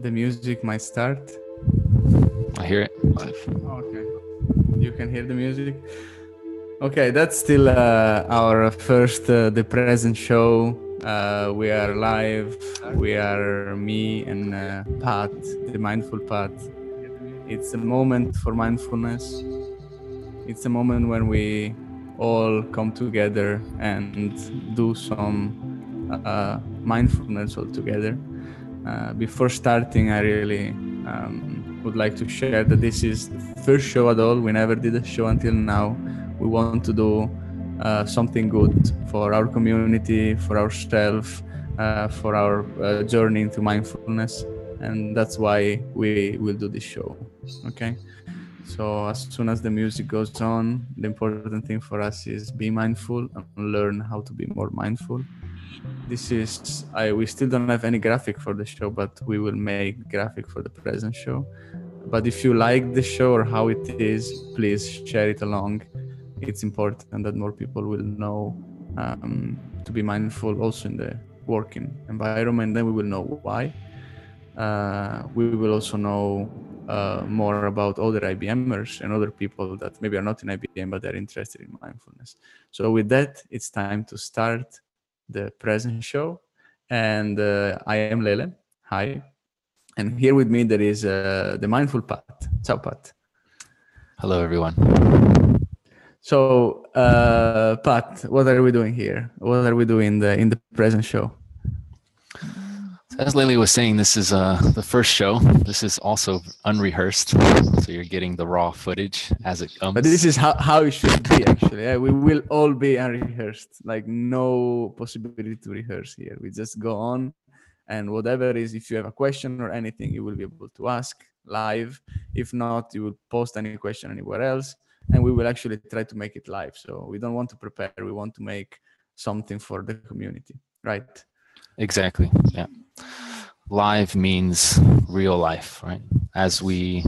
the music might start. I hear it. Okay. You can hear the music. Okay, that's still uh, our first uh, the present show. Uh, we are live. We are me and uh, Pat, the mindful Pat. It's a moment for mindfulness. It's a moment when we all come together and do some uh, mindfulness all together. Uh, before starting, I really um, would like to share that this is the first show at all. We never did a show until now. We want to do uh, something good for our community, for ourselves, uh, for our uh, journey into mindfulness, and that's why we will do this show. Okay. So as soon as the music goes on, the important thing for us is be mindful and learn how to be more mindful this is I we still don't have any graphic for the show, but we will make graphic for the present show. But if you like the show or how it is, please share it along. It's important that more people will know um, to be mindful also in the working environment. Then we will know why. Uh, we will also know uh, more about other IBMers and other people that maybe are not in IBM but they're interested in mindfulness. So with that, it's time to start the present show. And uh, I am Lele. Hi. And here with me there is uh, the mindful Pat. Ciao, Pat. Hello, everyone. So, uh, Pat, what are we doing here? What are we doing in the in the present show? As Lele was saying, this is uh, the first show. This is also unrehearsed, so you're getting the raw footage as it comes. But this is how, how it should be, actually. Yeah, we will all be unrehearsed, like no possibility to rehearse here. We just go on, and whatever is, if you have a question or anything, you will be able to ask live. If not, you will post any question anywhere else, and we will actually try to make it live. So we don't want to prepare, we want to make something for the community, right? Exactly. Yeah. Live means real life, right? As we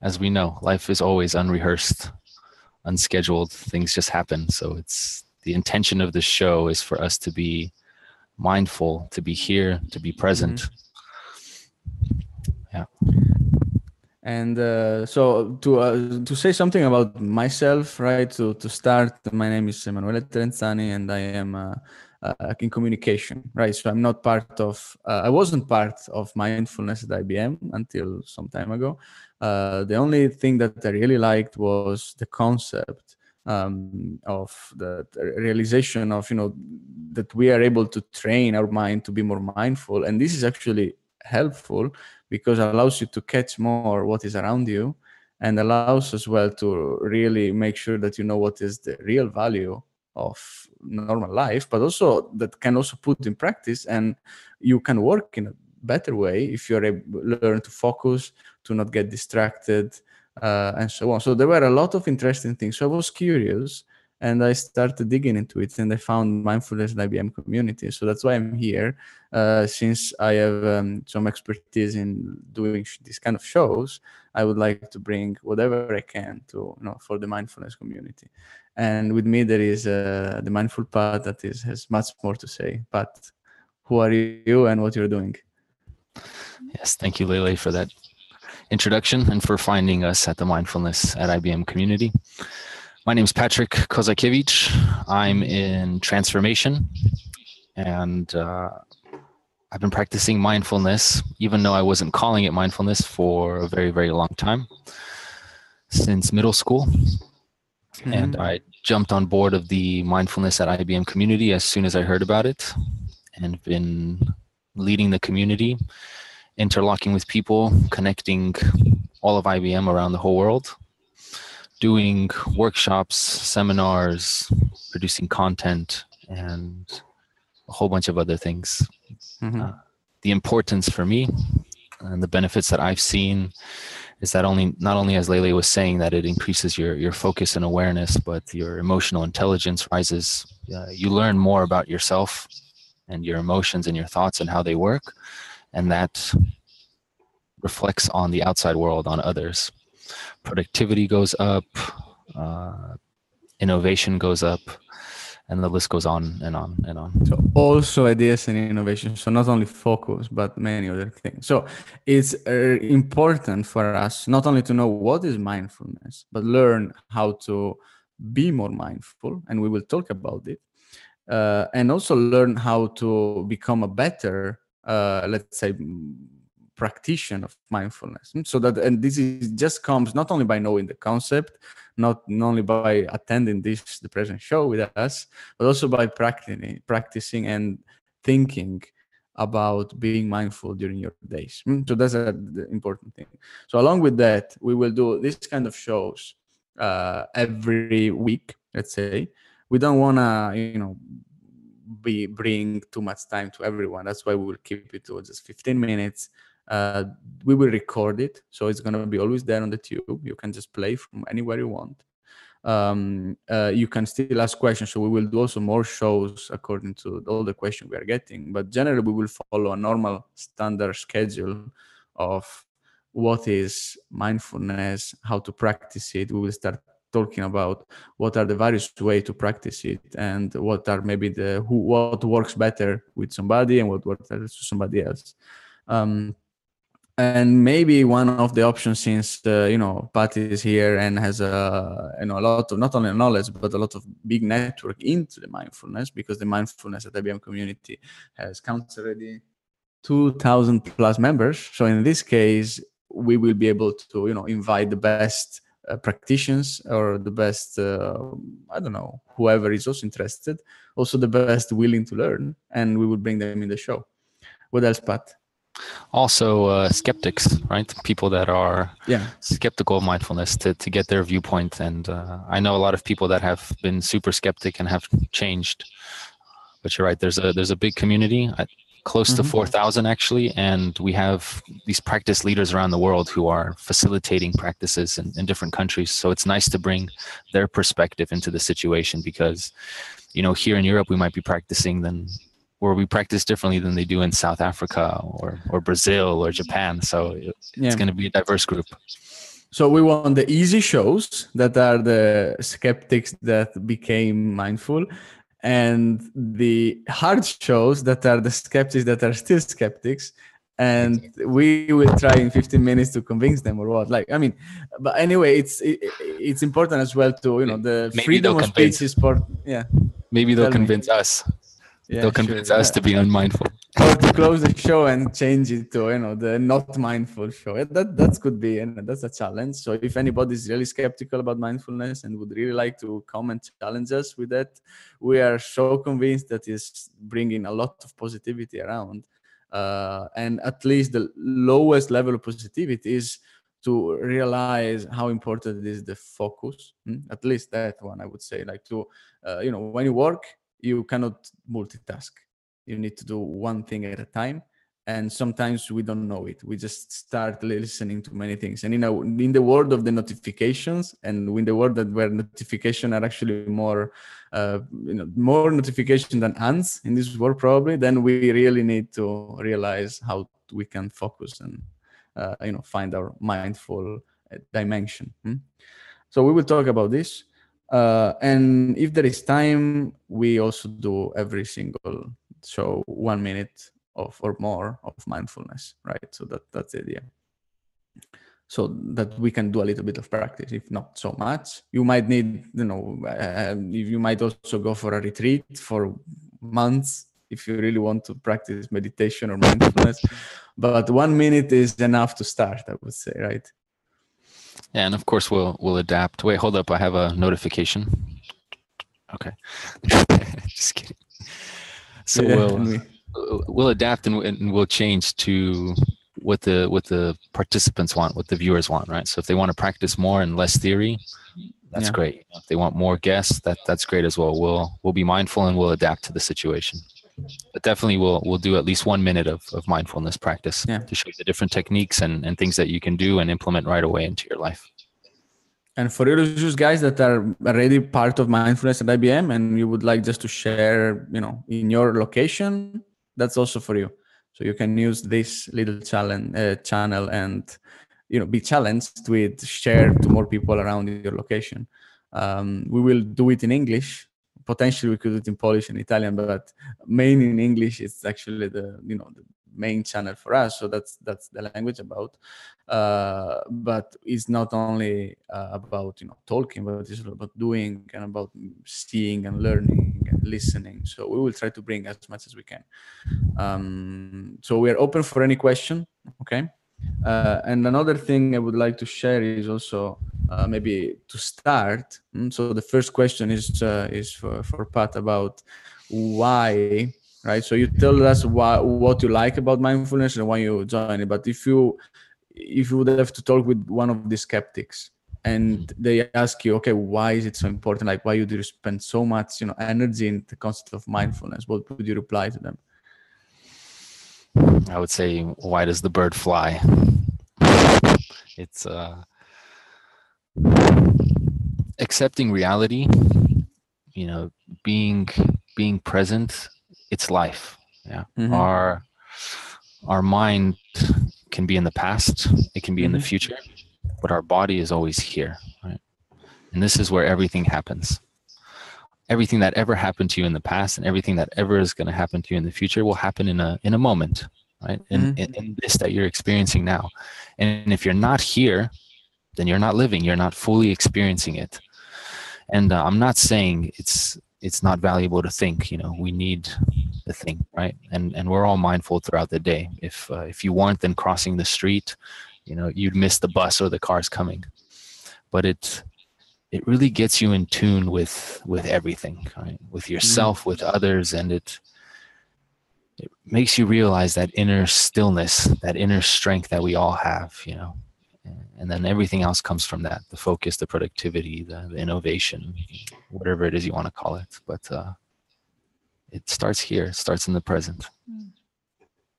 as we know, life is always unrehearsed, unscheduled. Things just happen. So it's the intention of the show is for us to be mindful, to be here, to be present. Mm-hmm. Yeah. And uh, so to uh, to say something about myself, right? To to start, my name is Emanuele Terenzani, and I am uh, uh, in communication, right? So I'm not part of, uh, I wasn't part of mindfulness at IBM until some time ago. Uh, the only thing that I really liked was the concept um, of the realization of, you know, that we are able to train our mind to be more mindful. And this is actually helpful because it allows you to catch more what is around you and allows as well to really make sure that you know what is the real value of normal life but also that can also put in practice and you can work in a better way if you're able to learn to focus to not get distracted uh, and so on. So there were a lot of interesting things. So i was curious and I started digging into it, and I found mindfulness in IBM community. So that's why I'm here, uh, since I have um, some expertise in doing these kind of shows. I would like to bring whatever I can to you know for the mindfulness community. And with me there is uh, the mindful Pat that is has much more to say. But who are you and what you're doing? Yes, thank you, Lele, for that introduction and for finding us at the mindfulness at IBM community. My name is Patrick Kozakiewicz. I'm in transformation and uh, I've been practicing mindfulness, even though I wasn't calling it mindfulness for a very, very long time since middle school. Mm-hmm. And I jumped on board of the mindfulness at IBM community as soon as I heard about it and been leading the community, interlocking with people, connecting all of IBM around the whole world doing workshops, seminars, producing content, and a whole bunch of other things. Mm-hmm. Uh, the importance for me and the benefits that I've seen is that only not only as Lele was saying that it increases your your focus and awareness, but your emotional intelligence rises. Uh, you learn more about yourself and your emotions and your thoughts and how they work, and that reflects on the outside world on others productivity goes up, uh, innovation goes up, and the list goes on and on and on. So also ideas and innovation. So not only focus, but many other things. So it's uh, important for us not only to know what is mindfulness, but learn how to be more mindful, and we will talk about it. Uh, and also learn how to become a better, uh, let's say, practitioner of mindfulness. So that and this is just comes not only by knowing the concept, not, not only by attending this the present show with us, but also by practicing, practicing and thinking about being mindful during your days. Hmm, so that's a, the important thing. So along with that, we will do this kind of shows uh, every week. Let's say we don't want to, you know, be bring too much time to everyone. That's why we will keep it to just 15 minutes uh, we will record it so it's going to be always there on the tube. You can just play from anywhere you want. Um, uh, you can still ask questions so we will do also more shows according to all the questions we are getting. But generally we will follow a normal standard schedule of what is mindfulness how to practice it. We will start talking about what are the various way to practice it and what are maybe the who what works better with somebody and what works better to somebody else. Um, and maybe one of the options since uh, you know Pat is here and has a you know a lot of not only knowledge but a lot of big network into the mindfulness because the mindfulness at IBM community has counts already 2000 plus members. So in this case we will be able to you know invite the best uh, practitioners or the best uh, i don't know whoever is also interested also the best willing to learn and we will bring them in the show. What else pat also uh, skeptics right? People that are yeah. skeptical of mindfulness to, to get their viewpoint. And uh, i know a lot of people that have been super skeptic and have changed. But you're right there's a there's a big community uh, close mm-hmm. to 4000 actually. And we have these practice leaders around the world who are facilitating practices in, in different countries. So it's nice to bring their perspective into the situation because you know here in europe we might be practicing then where we practice differently than they do in South Africa or or Brazil or Japan. So it's yeah. going to be a diverse group. So we want the easy shows that are the skeptics that became mindful, and the hard shows that are the skeptics that are still skeptics. And we will try in 15 minutes to convince them or what. Like, I mean, but anyway, it's it, it's important as well to you know the Maybe freedom of speech is part. Yeah. Maybe they'll Tell convince me. us yeah, they'll convince sure. us to be unmindful. Or to close the show and change it to you know the not mindful show. That that could be and that's a challenge. So if anybody's really skeptical about mindfulness and would really like to come and challenge us with that we are so convinced that is bringing a lot of positivity around. Uh, and at least the lowest level of positivity is to realize how important is the focus. Hmm? at least that one i would say. Like to uh, you know when you work you cannot multitask. You need to do one thing at a time and sometimes we don't know it. We just start listening to many things. And you know in the world of the notifications and in the world that where notification are actually more uh, you know more notification than ants in this world probably then we really need to realize how we can focus and uh, you know find our mindful uh, dimension. Hmm? so we will talk about this uh, and if there is time, we also do every single show one minute of or more of mindfulness, right? So that that's the idea. So that we can do a little bit of practice, if not so much. You might need, you know, uh, you might also go for a retreat for months if you really want to practice meditation or mindfulness. but one minute is enough to start, I would say, right? Yeah, and of course we'll we'll adapt. Wait, hold up, I have a notification. Okay, just kidding. So yeah, we'll we... we'll adapt and, and we'll change to what the what the participants want, what the viewers want, right? So if they want to practice more and less theory, that's yeah. great. If they want more guests, that that's great as well. We'll we'll be mindful and we'll adapt to the situation but definitely we'll we'll do at least one minute of, of mindfulness practice yeah. to show you the different techniques and, and things that you can do and implement right away into your life and for those guys that are already part of mindfulness at IBM and you would like just to share, you know, in your location, that's also for you. So you can use this little challenge uh, channel and, you know, be challenged with share to more people around your location. Um, we will do it in English potentially we could do it in Polish and Italian, but mainly in English. is actually the you know the main channel for us. So that's that's the language about. Uh, but it's not only uh, about you know talking, but it's about doing and about seeing and learning and listening. So we will try to bring as much as we can. Um, so we are open for any question. Okay. Uh, and another thing I would like to share is also uh, maybe to start. Mm, so the first question is uh, is for, for Pat about why, right? So you tell us why, what you like about mindfulness and why you join it. But if you if you would have to talk with one of the skeptics and they ask you, okay, why is it so important? Like, why do you spend so much, you know, energy in the concept of mindfulness? What would you reply to them? I would say, why does the bird fly? It's uh, accepting reality, you know, being being present. It's life. Yeah, Mhm. our our mind can be in the past. It can be in the Mhm. future, but our body is always here. Right, and this is where everything happens. Everything that ever happened to you in the past and everything that ever is going to happen to you in the future will happen in a in a moment right in, Mhm. in, in this that you're experiencing now and if you're not here then you're not living you're not fully experiencing it. And uh, i'm not saying it's it's not valuable to think you know we need the thing right? And and we're all mindful throughout the day. If uh, if you weren't then crossing the street you know you'd miss the bus or the cars coming. But it it really gets you in tune with with everything right? With yourself with others and it it makes you realize that inner stillness that inner strength that we all have you know and then everything else comes from that the focus the productivity the, the innovation whatever it is you want to call it but uh, it starts here it starts in the present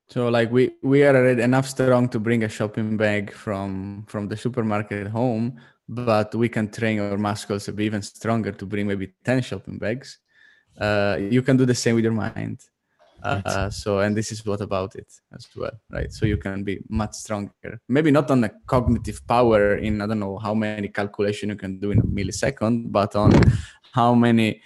So like we we are already enough strong to bring a shopping bag from from the supermarket home, but we can train our muscles to be even stronger to bring maybe ten shopping bags. Uh, you can do the same with your mind. Uh, so and this is what about it as well, right? So you can be much stronger. Maybe not on the cognitive power in I don't know how many calculation you can do in a millisecond, but on how many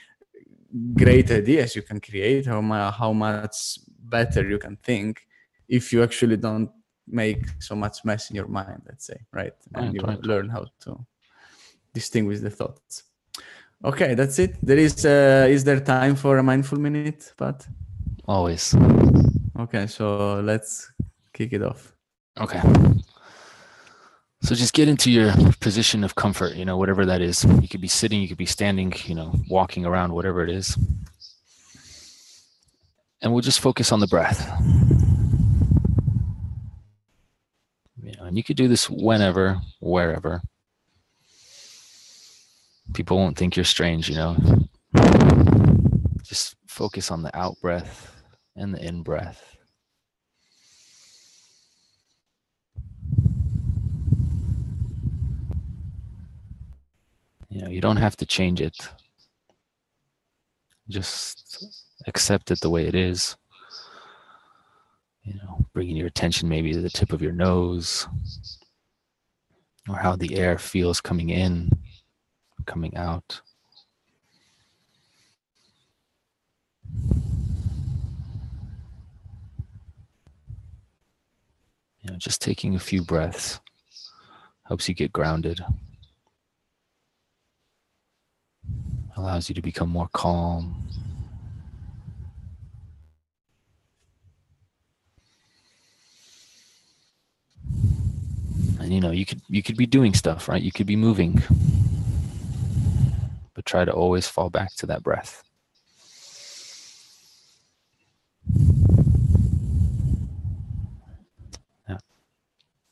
great ideas you can create, how, how much better you can think if you actually don't make so much mess in your mind, let's say, right? And Right, you right. learn how to distinguish the thoughts. Okay, that's it. There is uh, is there time for a mindful minute, Pat? Always. Okay, so let's kick it off. okay. So just get into your position of comfort you know whatever that is. You could be sitting you could be standing you know walking around whatever it is. And we'll just focus on the breath. You know and you could do this whenever wherever. People won't think you're strange you know focus on the out breath and the in breath. You know you don't have to change it. Just accept it the way it is. You know bringing your attention maybe to the tip of your nose or how the air feels coming in coming out you know just taking a few breaths helps you get grounded allows you to become more calm. And you know, you could you could be doing stuff, right? You could be moving. But try to always fall back to that breath.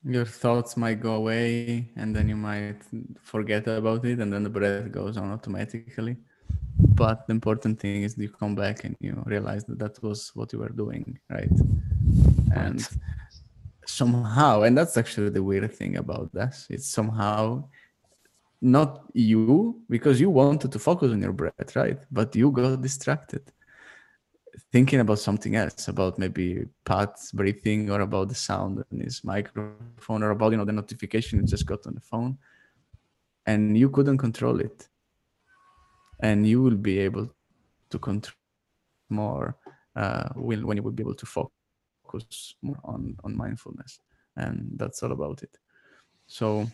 Your thoughts might go away and then you might forget about it and then the breath goes on automatically. But the important thing is you come back and you realize that that was what you were doing, right? And somehow, and that's actually the weird thing about this, it's somehow not you because you wanted to focus on your breath, right? But you got distracted thinking about something else, about maybe Pat's breathing or about the sound in his microphone or about you know the notification you just got on the phone, and you couldn't control it. And you will be able to control more uh, when, when you will be able to focus more on, on mindfulness. And that's all about it. So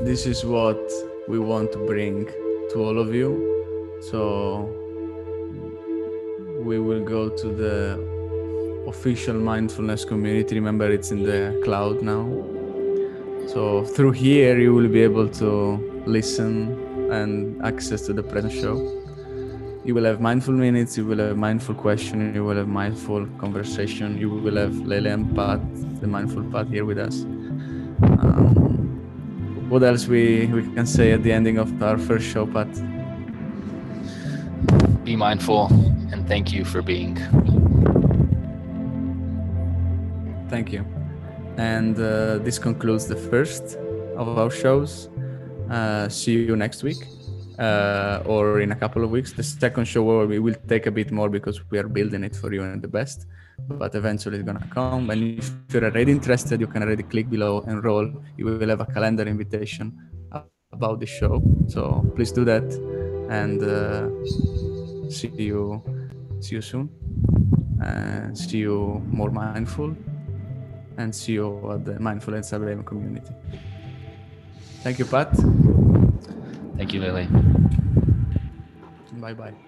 this is what we want to bring to all of you. So we will go to the official mindfulness community. Remember, it's in the cloud now. So through here, you will be able to listen and access to the present show. You will have mindful minutes, you will have mindful question, you will have mindful conversation, you will have Lele and Pat, the mindful Pat here with us. Um, what else we, we can say at the ending of our first show, Pat? Be mindful and thank you for being. Thank you. And uh, this concludes the first of our shows. Uh, see you next week uh, or in a couple of weeks. The second show we will take a bit more because we are building it for you and the best. But eventually it's gonna come. And if you're already interested, you can already click below enroll. You will have a calendar invitation about the show. So please do that and uh, see you see you soon. And see you more mindful and see you at the Mindfulness IBM community. Thank you, Pat. Thank you, Lele. Bye bye.